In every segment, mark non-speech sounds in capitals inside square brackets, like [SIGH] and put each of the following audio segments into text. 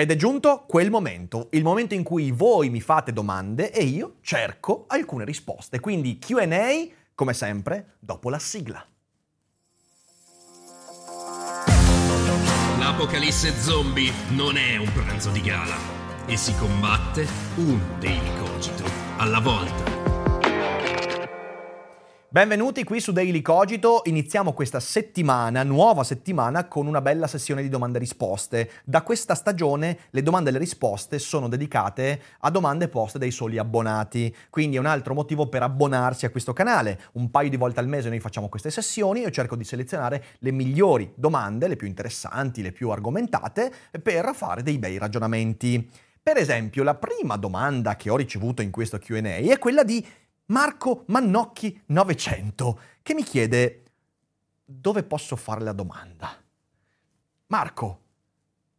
Ed è giunto quel momento, il momento in cui voi mi fate domande e io cerco alcune risposte. Quindi QA, come sempre, dopo la sigla. L'apocalisse zombie non è un pranzo di gala e si combatte un daily cogito alla volta. Benvenuti qui su Daily Cogito, iniziamo questa settimana, nuova settimana, con una bella sessione di domande e risposte. Da questa stagione le domande e le risposte sono dedicate a domande poste dai soli abbonati, quindi è un altro motivo per abbonarsi a questo canale. Un paio di volte al mese noi facciamo queste sessioni, io cerco di selezionare le migliori domande, le più interessanti, le più argomentate, per fare dei bei ragionamenti. Per esempio, la prima domanda che ho ricevuto in questo QA è quella di Marco Mannocchi 900 che mi chiede dove posso fare la domanda. Marco,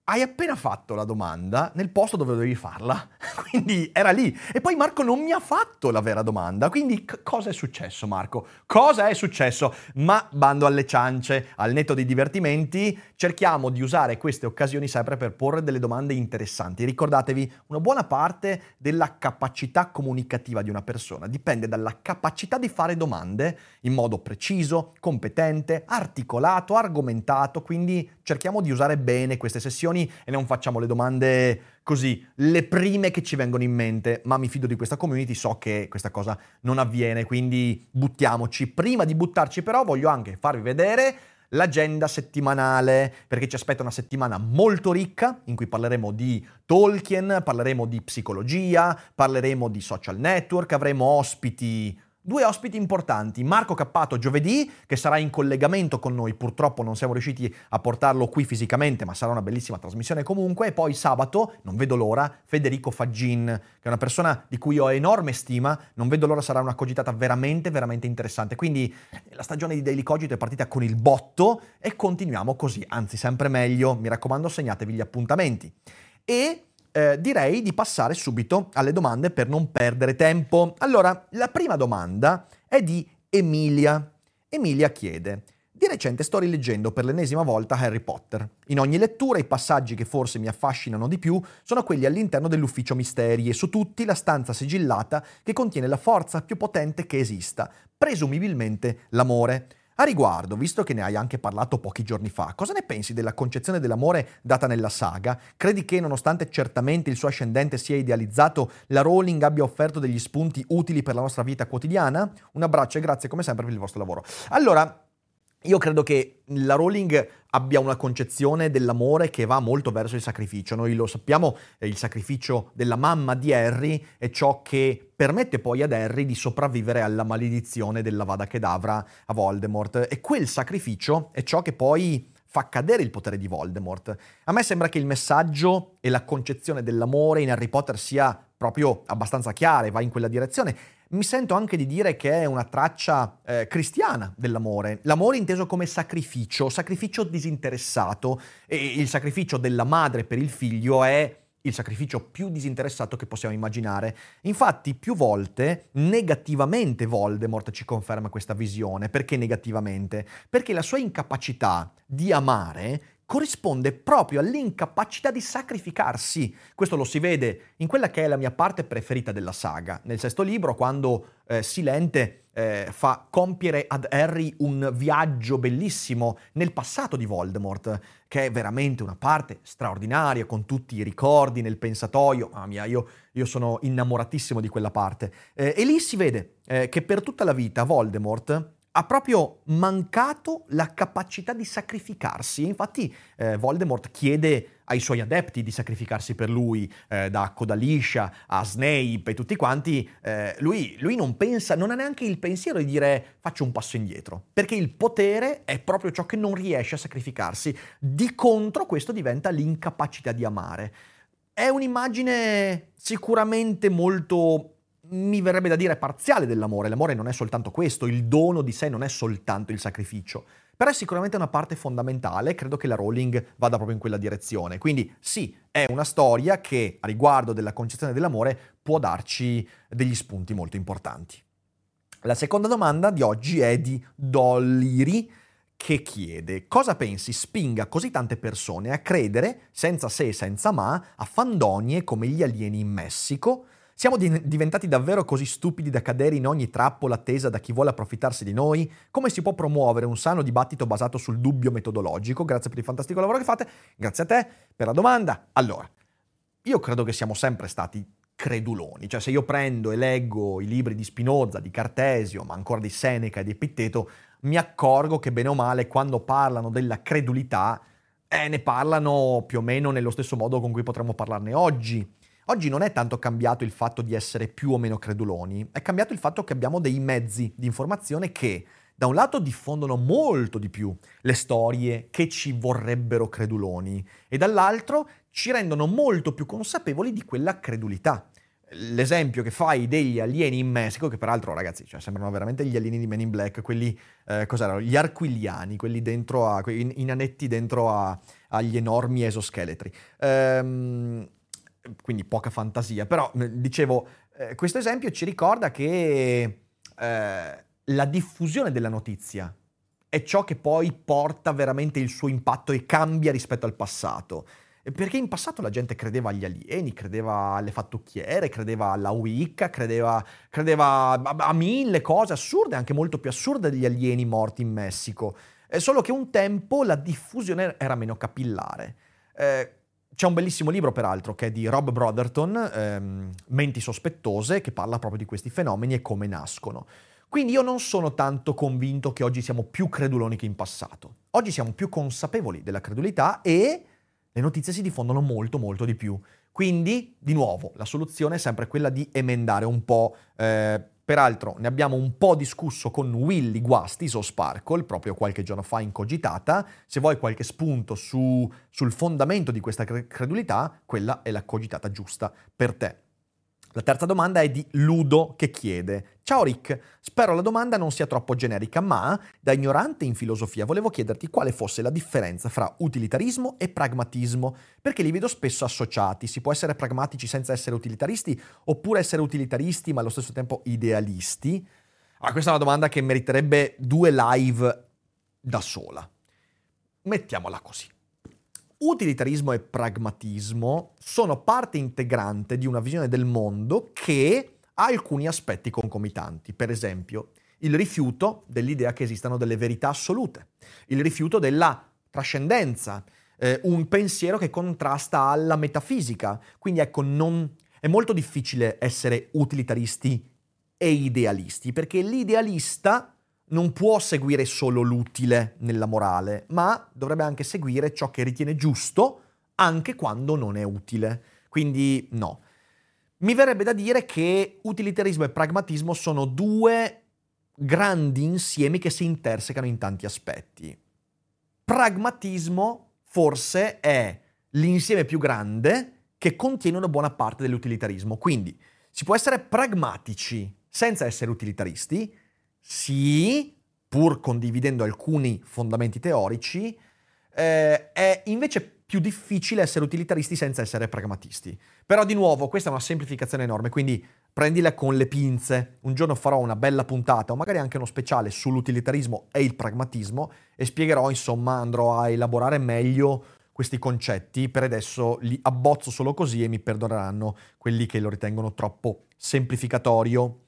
hai appena fatto la domanda nel posto dove dovevi farla, quindi era lì. E poi Marco non mi ha fatto la vera domanda, quindi c- cosa è successo Marco? Cosa è successo? Ma bando alle ciance, al netto dei divertimenti, cerchiamo di usare queste occasioni sempre per porre delle domande interessanti. Ricordatevi, una buona parte della capacità comunicativa di una persona dipende dalla capacità di fare domande in modo preciso, competente, articolato, argomentato, quindi cerchiamo di usare bene queste sessioni e non facciamo le domande così, le prime che ci vengono in mente, ma mi fido di questa community, so che questa cosa non avviene, quindi buttiamoci. Prima di buttarci però voglio anche farvi vedere l'agenda settimanale, perché ci aspetta una settimana molto ricca in cui parleremo di Tolkien, parleremo di psicologia, parleremo di social network, avremo ospiti Due ospiti importanti, Marco Cappato giovedì, che sarà in collegamento con noi, purtroppo non siamo riusciti a portarlo qui fisicamente, ma sarà una bellissima trasmissione comunque, e poi sabato, non vedo l'ora, Federico Faggin, che è una persona di cui ho enorme stima, non vedo l'ora, sarà una cogitata veramente, veramente interessante. Quindi la stagione di Daily Cogito è partita con il botto e continuiamo così, anzi sempre meglio, mi raccomando segnatevi gli appuntamenti. E eh, direi di passare subito alle domande per non perdere tempo. Allora, la prima domanda è di Emilia. Emilia chiede, di recente sto rileggendo per l'ennesima volta Harry Potter. In ogni lettura i passaggi che forse mi affascinano di più sono quelli all'interno dell'ufficio misteri e su tutti la stanza sigillata che contiene la forza più potente che esista, presumibilmente l'amore. A riguardo, visto che ne hai anche parlato pochi giorni fa, cosa ne pensi della concezione dell'amore data nella saga? Credi che, nonostante certamente il suo ascendente sia idealizzato, la Rowling abbia offerto degli spunti utili per la nostra vita quotidiana? Un abbraccio e grazie come sempre per il vostro lavoro. Allora, io credo che la Rowling abbia una concezione dell'amore che va molto verso il sacrificio. Noi lo sappiamo, eh, il sacrificio della mamma di Harry è ciò che permette poi ad Harry di sopravvivere alla maledizione della Vada Kedavra a Voldemort. E quel sacrificio è ciò che poi fa cadere il potere di Voldemort. A me sembra che il messaggio e la concezione dell'amore in Harry Potter sia proprio abbastanza chiara e va in quella direzione mi sento anche di dire che è una traccia eh, cristiana dell'amore. L'amore inteso come sacrificio, sacrificio disinteressato e il sacrificio della madre per il figlio è il sacrificio più disinteressato che possiamo immaginare. Infatti, più volte negativamente Voldemort ci conferma questa visione. Perché negativamente? Perché la sua incapacità di amare corrisponde proprio all'incapacità di sacrificarsi. Questo lo si vede in quella che è la mia parte preferita della saga. Nel sesto libro, quando eh, Silente eh, fa compiere ad Harry un viaggio bellissimo nel passato di Voldemort, che è veramente una parte straordinaria, con tutti i ricordi nel pensatoio. Mamma mia, io, io sono innamoratissimo di quella parte. Eh, e lì si vede eh, che per tutta la vita Voldemort ha proprio mancato la capacità di sacrificarsi. Infatti eh, Voldemort chiede ai suoi adepti di sacrificarsi per lui, eh, da Codaliscia a Snape e tutti quanti. Eh, lui, lui non pensa, non ha neanche il pensiero di dire faccio un passo indietro, perché il potere è proprio ciò che non riesce a sacrificarsi. Di contro questo diventa l'incapacità di amare. è un'immagine sicuramente molto, mi verrebbe da dire, parziale dell'amore. L'amore non è soltanto questo, il dono di sé non è soltanto il sacrificio. Però è sicuramente una parte fondamentale, credo che la Rowling vada proprio in quella direzione. Quindi sì, è una storia che a riguardo della concezione dell'amore può darci degli spunti molto importanti. La seconda domanda di oggi è di Dolliri che chiede cosa pensi spinga così tante persone a credere, senza se e senza ma, a fandonie come gli alieni in Messico? Siamo di- diventati davvero così stupidi da cadere in ogni trappola attesa da chi vuole approfittarsi di noi? Come si può promuovere un sano dibattito basato sul dubbio metodologico? Grazie per il fantastico lavoro che fate, grazie a te per la domanda. Allora, io credo che siamo sempre stati creduloni, cioè se io prendo e leggo i libri di Spinoza, di Cartesio, ma ancora di Seneca e di Epitteto, mi accorgo che bene o male quando parlano della credulità eh, ne parlano più o meno nello stesso modo con cui potremmo parlarne oggi. Oggi non è tanto cambiato il fatto di essere più o meno creduloni, è cambiato il fatto che abbiamo dei mezzi di informazione che da un lato diffondono molto di più le storie che ci vorrebbero creduloni e dall'altro ci rendono molto più consapevoli di quella credulità l'esempio che fai degli alieni in Messico, che peraltro ragazzi, cioè, sembrano veramente gli alieni di Men in Black, quelli, eh, cos'erano? Gli arquiliani, quelli dentro a, i, i nanetti dentro a, agli enormi esoscheletri. Ehm, quindi poca fantasia, però dicevo, eh, questo esempio ci ricorda che eh, la diffusione della notizia è ciò che poi porta veramente il suo impatto e cambia rispetto al passato. Perché in passato la gente credeva agli alieni, credeva alle fattucchiere, credeva alla Wicca, credeva, credeva a, mille cose assurde, anche molto più assurde degli alieni morti in Messico. È solo che un tempo la diffusione era meno capillare. Eh, c'è un bellissimo libro, peraltro, che è di Rob Brotherton, ehm, Menti sospettose, che parla proprio di questi fenomeni e come nascono. Quindi io non sono tanto convinto che oggi siamo più creduloni che in passato. Oggi siamo più consapevoli della credulità e le notizie si diffondono molto molto di più. Quindi, di nuovo, la soluzione è sempre quella di emendare un po'. Eh, peraltro, ne abbiamo un po' discusso con Willy Guastis o Sparkle proprio qualche giorno fa in Cogitata. Se vuoi qualche spunto su, sul fondamento di questa credulità, quella è la cogitata giusta per te. La terza domanda è di Ludo che chiede: Ciao Rick, spero la domanda non sia troppo generica, ma da ignorante in filosofia volevo chiederti quale fosse la differenza fra utilitarismo e pragmatismo, perché li vedo spesso associati. Si può essere pragmatici senza essere utilitaristi, oppure essere utilitaristi ma allo stesso tempo idealisti? Ah, questa è una domanda che meriterebbe due live da sola. Mettiamola così utilitarismo e pragmatismo sono parte integrante di una visione del mondo che ha alcuni aspetti concomitanti. Per esempio, il rifiuto dell'idea che esistano delle verità assolute, il rifiuto della trascendenza, eh, un pensiero che contrasta alla metafisica. Quindi ecco, non, è molto difficile essere utilitaristi e idealisti, perché l'idealista non può seguire solo l'utile nella morale, ma dovrebbe anche seguire ciò che ritiene giusto anche quando non è utile. Quindi no. Mi verrebbe da dire che utilitarismo e pragmatismo sono due grandi insiemi che si intersecano in tanti aspetti. Pragmatismo forse è l'insieme più grande che contiene una buona parte dell'utilitarismo. Quindi si può essere pragmatici senza essere utilitaristi, sì, pur condividendo alcuni fondamenti teorici, eh, è invece più difficile essere utilitaristi senza essere pragmatisti. Però di nuovo, questa è una semplificazione enorme, quindi prendila con le pinze. Un giorno farò una bella puntata o magari anche uno speciale sull'utilitarismo e il pragmatismo e spiegherò, insomma, andrò a elaborare meglio questi concetti. Per adesso li abbozzo solo così e mi perdoneranno quelli che lo ritengono troppo semplificatorio.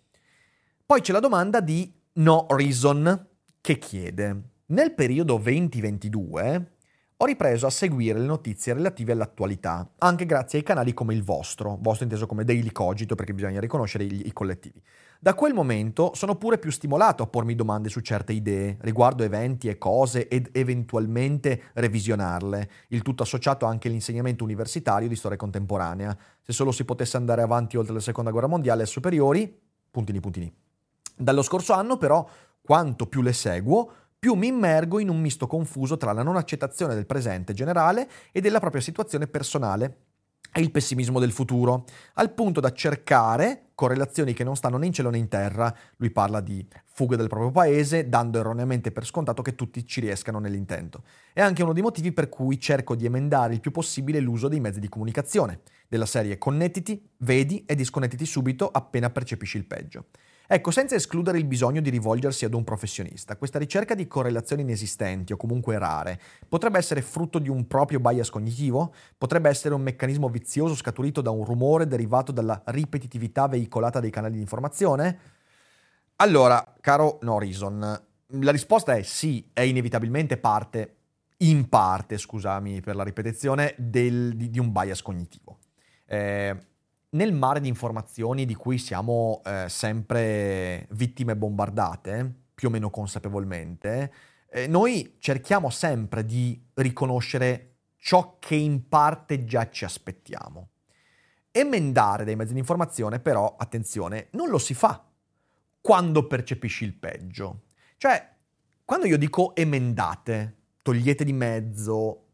Poi c'è la domanda di No Reason che chiede: Nel periodo 2022 ho ripreso a seguire le notizie relative all'attualità, anche grazie ai canali come il vostro, vostro inteso come Daily Cogito perché bisogna riconoscere i, i collettivi. Da quel momento sono pure più stimolato a pormi domande su certe idee, riguardo eventi e cose ed eventualmente revisionarle, il tutto associato anche all'insegnamento universitario di storia contemporanea. Se solo si potesse andare avanti oltre la seconda guerra mondiale e superiori, puntini puntini. Dallo scorso anno però, quanto più le seguo, più mi immergo in un misto confuso tra la non accettazione del presente generale e della propria situazione personale è il pessimismo del futuro, al punto da cercare correlazioni che non stanno né in cielo né in terra. Lui parla di fuga del proprio paese, dando erroneamente per scontato che tutti ci riescano nell'intento. È anche uno dei motivi per cui cerco di emendare il più possibile l'uso dei mezzi di comunicazione, della serie connettiti, vedi e disconnettiti subito appena percepisci il peggio. Ecco, senza escludere il bisogno di rivolgersi ad un professionista, questa ricerca di correlazioni inesistenti o comunque rare potrebbe essere frutto di un proprio bias cognitivo? Potrebbe essere un meccanismo vizioso scaturito da un rumore derivato dalla ripetitività veicolata dai canali di informazione? Allora, caro Norison, la risposta è sì, è inevitabilmente parte, in parte, scusami per la ripetizione, del, di, di, un bias cognitivo. Eh, nel mare di informazioni di cui siamo eh, sempre vittime bombardate, più o meno consapevolmente, eh, noi cerchiamo sempre di riconoscere ciò che in parte già ci aspettiamo. Emendare dei mezzi di informazione, però, attenzione, non lo si fa quando percepisci il peggio. Cioè, quando io dico emendate, togliete di mezzo,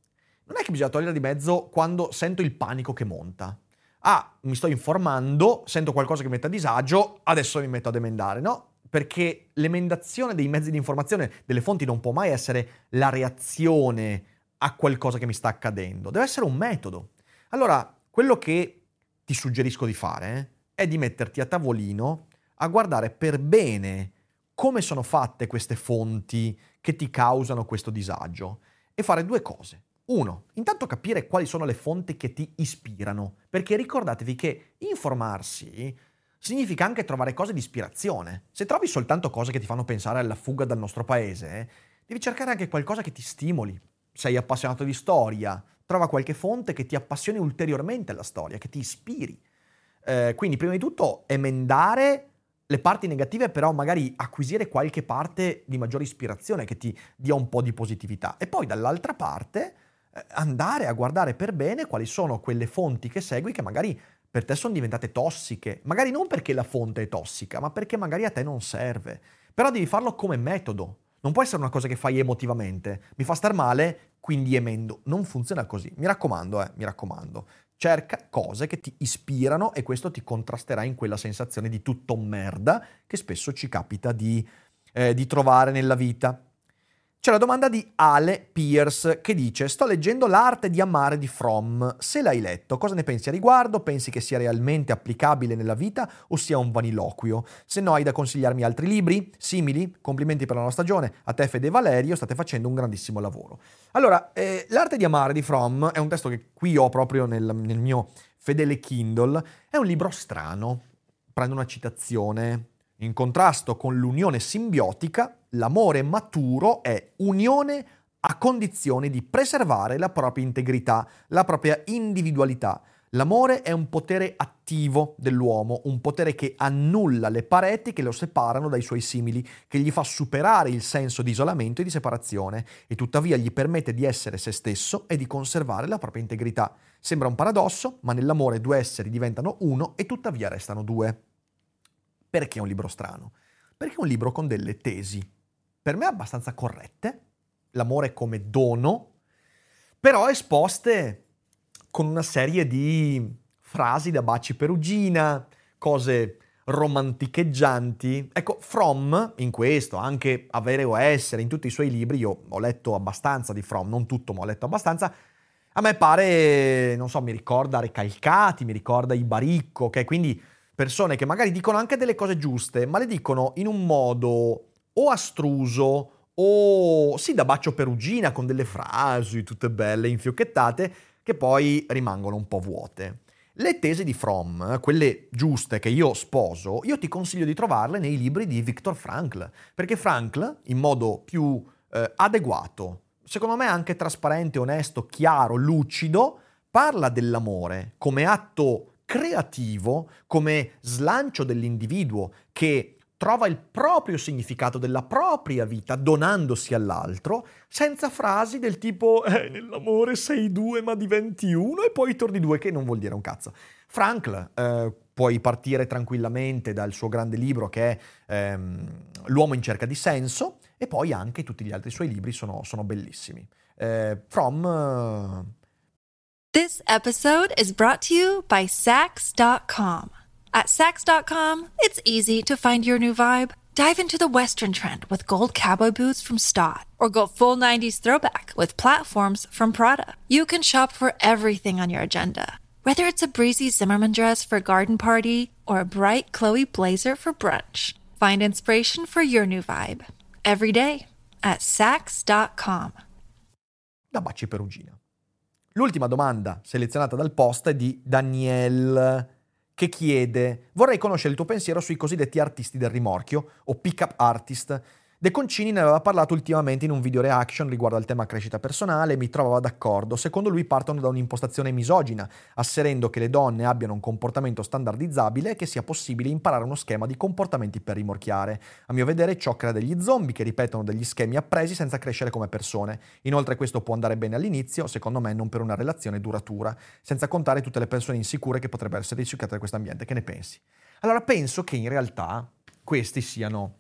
non è che bisogna togliere di mezzo quando sento il panico che monta ah, mi sto informando, sento qualcosa che mi mette a disagio, adesso mi metto ad emendare, no? Perché l'emendazione dei mezzi di informazione, delle fonti, non può mai essere la reazione a qualcosa che mi sta accadendo, deve essere un metodo. Allora, quello che ti suggerisco di fare è di metterti a tavolino a guardare per bene come sono fatte queste fonti che ti causano questo disagio e fare due cose. Uno, intanto capire quali sono le fonti che ti ispirano, perché ricordatevi che informarsi significa anche trovare cose di ispirazione. Se trovi soltanto cose che ti fanno pensare alla fuga dal nostro paese, devi cercare anche qualcosa che ti stimoli. Sei appassionato di storia, trova qualche fonte che ti appassioni ulteriormente alla storia, che ti ispiri. Eh, quindi, prima di tutto, emendare le parti negative, però magari acquisire qualche parte di maggiore ispirazione che ti dia un po' di positività. E poi dall'altra parte andare a guardare per bene quali sono quelle fonti che segui che magari per te sono diventate tossiche, magari non perché la fonte è tossica, ma perché magari a te non serve. Però devi farlo come metodo. Non può essere una cosa che fai emotivamente. Mi fa star male, quindi emendo. Non funziona così. Mi raccomando, eh, mi raccomando. Cerca cose che ti ispirano e questo ti contrasterà in quella sensazione di tutto merda che spesso ci capita di, eh, di trovare nella vita. C'è la domanda di Ale Pierce che dice: Sto leggendo L'arte di amare di Fromm. Se l'hai letto, cosa ne pensi a riguardo? Pensi che sia realmente applicabile nella vita o sia un vaniloquio? Se no, hai da consigliarmi altri libri simili? Complimenti per la nuova stagione. A te, Fede e Valerio, state facendo un grandissimo lavoro. Allora, eh, L'arte di amare di Fromm è un testo che qui ho proprio nel, nel mio fedele Kindle. È un libro strano. Prendo una citazione in contrasto con l'unione simbiotica, l'amore maturo è unione a condizione di preservare la propria integrità, la propria individualità. L'amore è un potere attivo dell'uomo, un potere che annulla le pareti che lo separano dai suoi simili, che gli fa superare il senso di isolamento e di separazione e tuttavia gli permette di essere se stesso e di conservare la propria integrità. Sembra un paradosso, ma nell'amore due esseri diventano uno e tuttavia restano due. Perché è un libro strano? Perché è un libro con delle tesi, per me abbastanza corrette, l'amore come dono, però esposte con una serie di frasi da baci perugina, cose romanticheggianti. Ecco, Fromm in questo, anche Avere o Essere, in tutti i suoi libri, io ho letto abbastanza di Fromm, non tutto, ma ho letto abbastanza, a me pare, non so, mi ricorda Recalcati, mi ricorda i Baricco, ok? Quindi persone che magari dicono anche delle cose giuste, ma le dicono in un modo o astruso o sì da bacio perugina con delle frasi tutte belle, infiocchettate, che poi rimangono un po' vuote. Le tesi di Fromm, quelle giuste che io sposo, io ti consiglio di trovarle nei libri di Viktor Frankl, perché Frankl, in modo più eh, adeguato, secondo me anche trasparente, onesto, chiaro, lucido, parla dell'amore come atto creativo come slancio dell'individuo che trova il proprio significato della propria vita donandosi all'altro, senza frasi del tipo eh, nell'amore sei due ma diventi uno e poi torni due, che non vuol dire un cazzo. Frankl, eh, puoi partire tranquillamente dal suo grande libro che è ehm, L'uomo in cerca di senso e poi anche tutti gli altri suoi libri sono, sono bellissimi. Eh, From This episode is brought to you by Sax.com. At Sax.com, it's easy to find your new vibe. Dive into the Western trend with gold cowboy boots from Stott, or go full 90s throwback with platforms from Prada. You can shop for everything on your agenda, whether it's a breezy Zimmerman dress for a garden party or a bright Chloe blazer for brunch. Find inspiration for your new vibe every day at Sax.com. Da Baci Perugina. L'ultima domanda selezionata dal post è di Daniel che chiede vorrei conoscere il tuo pensiero sui cosiddetti artisti del rimorchio o pick-up artist De Concini ne aveva parlato ultimamente in un video reaction riguardo al tema crescita personale e mi trovava d'accordo. Secondo lui partono da un'impostazione misogina, asserendo che le donne abbiano un comportamento standardizzabile e che sia possibile imparare uno schema di comportamenti per rimorchiare. A mio vedere ciò crea degli zombie che ripetono degli schemi appresi senza crescere come persone. Inoltre questo può andare bene all'inizio, secondo me non per una relazione duratura, senza contare tutte le persone insicure che potrebbero essere risucchiate da questo ambiente. Che ne pensi? Allora penso che in realtà questi siano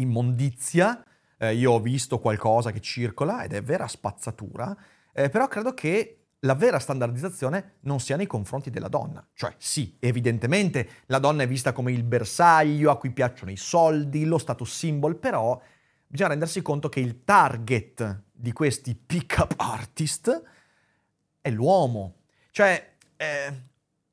immondizia, eh, io ho visto qualcosa che circola ed è vera spazzatura, eh, però credo che la vera standardizzazione non sia nei confronti della donna. Cioè sì, evidentemente la donna è vista come il bersaglio a cui piacciono i soldi, lo status symbol, però bisogna rendersi conto che il target di questi pick-up artist è l'uomo. Cioè, eh,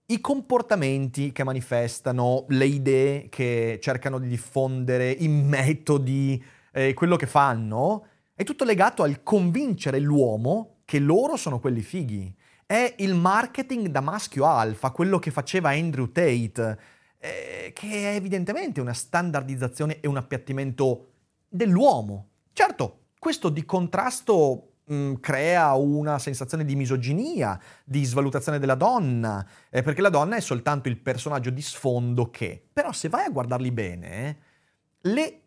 i comportamenti che manifestano, le idee che cercano di diffondere, i metodi, eh, quello che fanno, è tutto legato al convincere l'uomo che loro sono quelli fighi. È il marketing da maschio alfa, quello che faceva Andrew Tate, eh, che è evidentemente una standardizzazione e un appiattimento dell'uomo. Certo, questo di contrasto mh, mm, crea una sensazione di misoginia, di svalutazione della donna, eh, perché la donna è soltanto il personaggio di sfondo che, però se vai a guardarli bene, le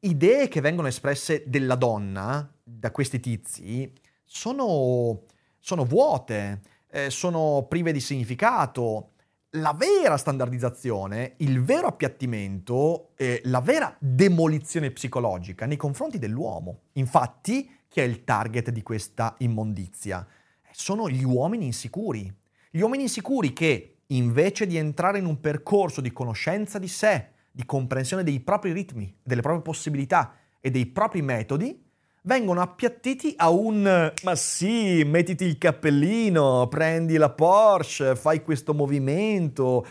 idee che vengono espresse della donna da questi tizi sono, sono vuote, eh, sono prive di significato. La vera standardizzazione, il vero appiattimento, eh, la vera demolizione psicologica nei confronti dell'uomo. Infatti, chi è il target di questa immondizia? Sono gli uomini insicuri. Gli uomini insicuri che, invece di entrare in un percorso di conoscenza di sé, di comprensione dei propri ritmi, delle proprie possibilità e dei propri metodi, vengono appiattiti a un ma sì, mettiti il cappellino, prendi la Porsche, fai questo movimento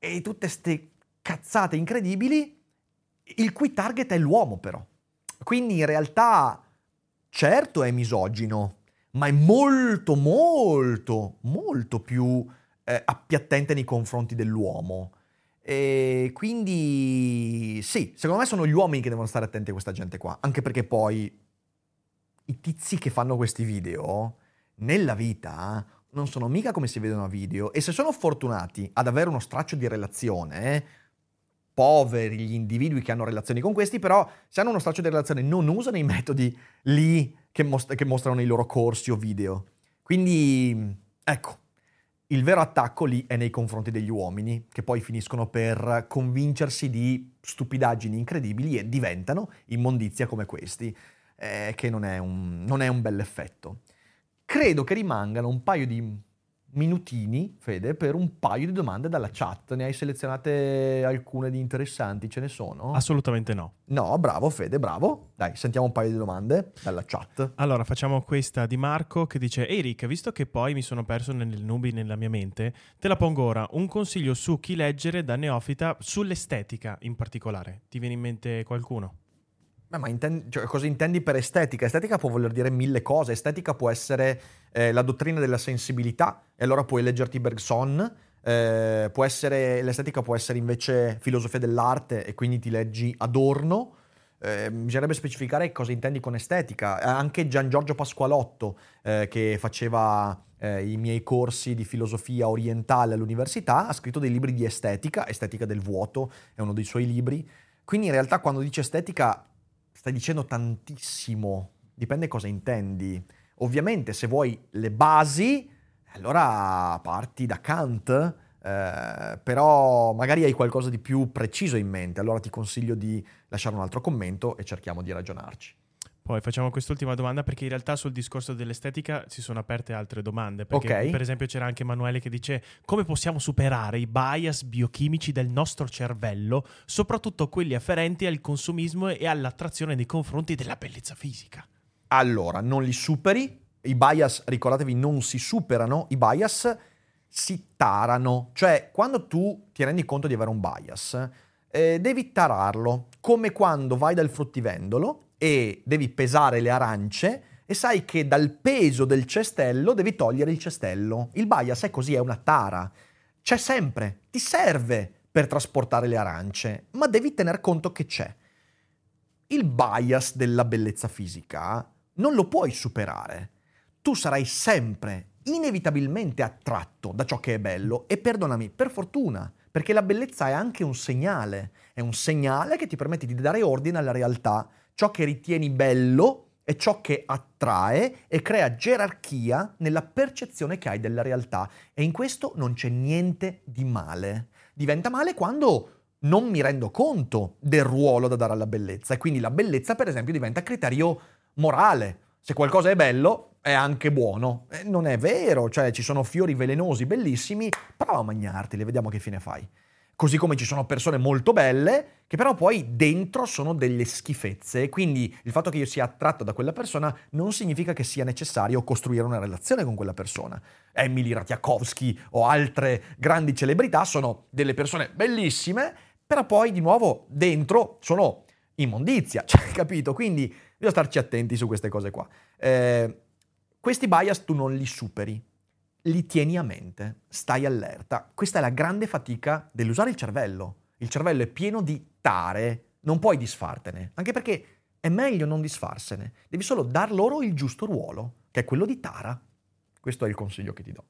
e tutte queste cazzate incredibili, il cui target è l'uomo però. Quindi in realtà certo è misogino, ma è molto, molto, molto più eh, appiattente nei confronti dell'uomo. E quindi sì, secondo me sono gli uomini che devono stare attenti a questa gente qua, anche perché poi i tizi che fanno questi video nella vita non sono mica come si vedono a video e se sono fortunati ad avere uno straccio di relazione, poveri gli individui che hanno relazioni con questi, però se hanno uno straccio di relazione non usano i metodi lì che, most- che mostrano i loro corsi o video. Quindi, ecco, il vero attacco lì è nei confronti degli uomini, che poi finiscono per convincersi di stupidaggini incredibili e diventano immondizia come questi, eh, che non è, un, non è un bel. Credo che rimangano un paio di minutini, Fede, per un paio di domande dalla chat. Ne hai selezionate alcune di interessanti? Ce ne sono? Assolutamente no. No, bravo Fede, bravo. Dai, sentiamo un paio di domande dalla chat. Allora, facciamo questa di Marco che dice Eric, visto che poi mi sono perso nelle nubi nella mia mente, te la pongo ora. Un consiglio su chi leggere da neofita sull'estetica in particolare. Ti viene in mente qualcuno? Beh, ma intendi, cioè, cosa intendi per estetica? Estetica può voler dire mille cose. Estetica può essere eh, la dottrina della sensibilità, e allora puoi leggerti Bergson. Eh, può essere, l'estetica può essere invece filosofia dell'arte, e quindi ti leggi Adorno. Eh, bisognerebbe specificare cosa intendi con estetica. Eh, anche Gian Giorgio Pasqualotto, eh, che faceva eh, i miei corsi di filosofia orientale all'università, ha scritto dei libri di estetica. Estetica del vuoto è uno dei suoi libri. Quindi in realtà quando dice estetica stai dicendo tantissimo, dipende cosa intendi. Ovviamente se vuoi le basi, allora parti da Kant, eh, però magari hai qualcosa di più preciso in mente, allora ti consiglio di lasciare un altro commento e cerchiamo di ragionarci. Poi facciamo quest'ultima domanda perché in realtà sul discorso dell'estetica si sono aperte altre domande. Perché Ok. per esempio c'era anche Emanuele che dice come possiamo superare i bias biochimici del nostro cervello, soprattutto quelli afferenti al consumismo e all'attrazione nei confronti della bellezza fisica. Allora, non li superi. I bias, ricordatevi, non si superano. I bias si tarano. Cioè, quando tu ti rendi conto di avere un bias, eh, devi tararlo. Come quando vai dal fruttivendolo e devi pesare le arance e sai che dal peso del cestello devi togliere il cestello. Il bias è così, è una tara. C'è sempre, ti serve per trasportare le arance, ma devi tener conto che c'è. Il bias della bellezza fisica non lo puoi superare. Tu sarai sempre, inevitabilmente attratto da ciò che è bello e perdonami, per fortuna, perché la bellezza è anche un segnale, è un segnale che ti permette di dare ordine alla realtà. Ciò che ritieni bello è ciò che attrae e crea gerarchia nella percezione che hai della realtà e in questo non c'è niente di male. Diventa male quando non mi rendo conto del ruolo da dare alla bellezza e quindi la bellezza per esempio diventa criterio morale. Se qualcosa è bello è anche buono. Eh, non è vero, cioè ci sono fiori velenosi bellissimi, prova a mangiarteli, vediamo che fine fai. Così come ci sono persone molto belle che però poi dentro sono delle schifezze. Quindi il fatto che io sia attratto da quella persona non significa che sia necessario costruire una relazione con quella persona. Emily Ratiakowski o altre grandi celebrità sono delle persone bellissime, però poi di nuovo dentro sono immondizia, [LAUGHS] cioè, capito? Quindi bisogna starci attenti su queste cose qua. Eh, questi bias tu non li superi, li tieni a mente, stai allerta. Questa è la grande fatica dell'usare il cervello. Il cervello è pieno di tare, non puoi disfartene, anche perché è meglio non disfarsene. Devi solo dar loro il giusto ruolo, che è quello di tara. Questo è il consiglio che ti do.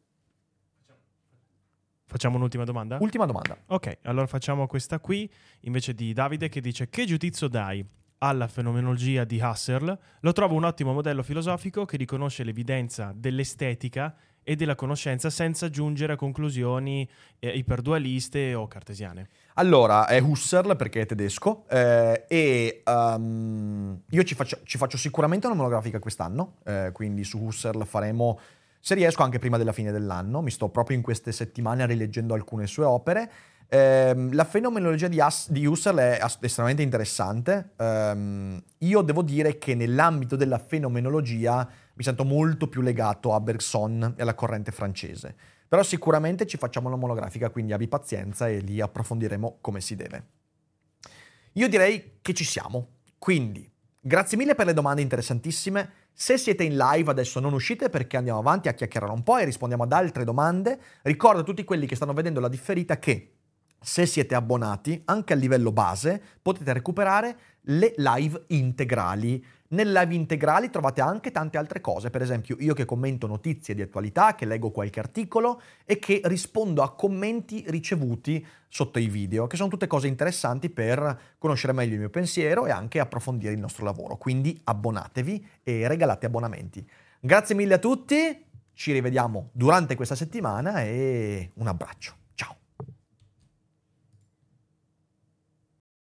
Facciamo un'ultima domanda? Ultima domanda. Ok, allora facciamo questa qui invece di Davide che dice che giudizio dai alla fenomenologia di Husserl? Lo trovo un ottimo modello filosofico che riconosce l'evidenza dell'estetica e della conoscenza senza giungere a conclusioni eh, iperdualiste o cartesiane. Allora, è Husserl perché è tedesco eh, e um, io ci faccio, ci faccio, sicuramente una monografica quest'anno, eh, quindi su Husserl faremo, se riesco, anche prima della fine dell'anno. Mi sto proprio in queste settimane rileggendo alcune sue opere. Eh, la fenomenologia di, As- di, Husserl è estremamente interessante. Um, io devo dire che nell'ambito della fenomenologia mi sento molto più legato a Bergson e alla corrente francese. Però sicuramente ci facciamo una monografica, quindi abbi pazienza e li approfondiremo come si deve. Io direi che ci siamo. Quindi, grazie mille per le domande interessantissime. Se siete in live adesso non uscite perché andiamo avanti a chiacchierare un po' e rispondiamo ad altre domande. Ricordo a tutti quelli che stanno vedendo la differita che se siete abbonati, anche a livello base, potete recuperare le live integrali. Nelle live integrali trovate anche tante altre cose, per esempio io che commento notizie di attualità, che leggo qualche articolo e che rispondo a commenti ricevuti sotto i video, che sono tutte cose interessanti per conoscere meglio il mio pensiero e anche approfondire il nostro lavoro. Quindi abbonatevi e regalate abbonamenti. Grazie mille a tutti, ci rivediamo durante questa settimana e un abbraccio. Ciao.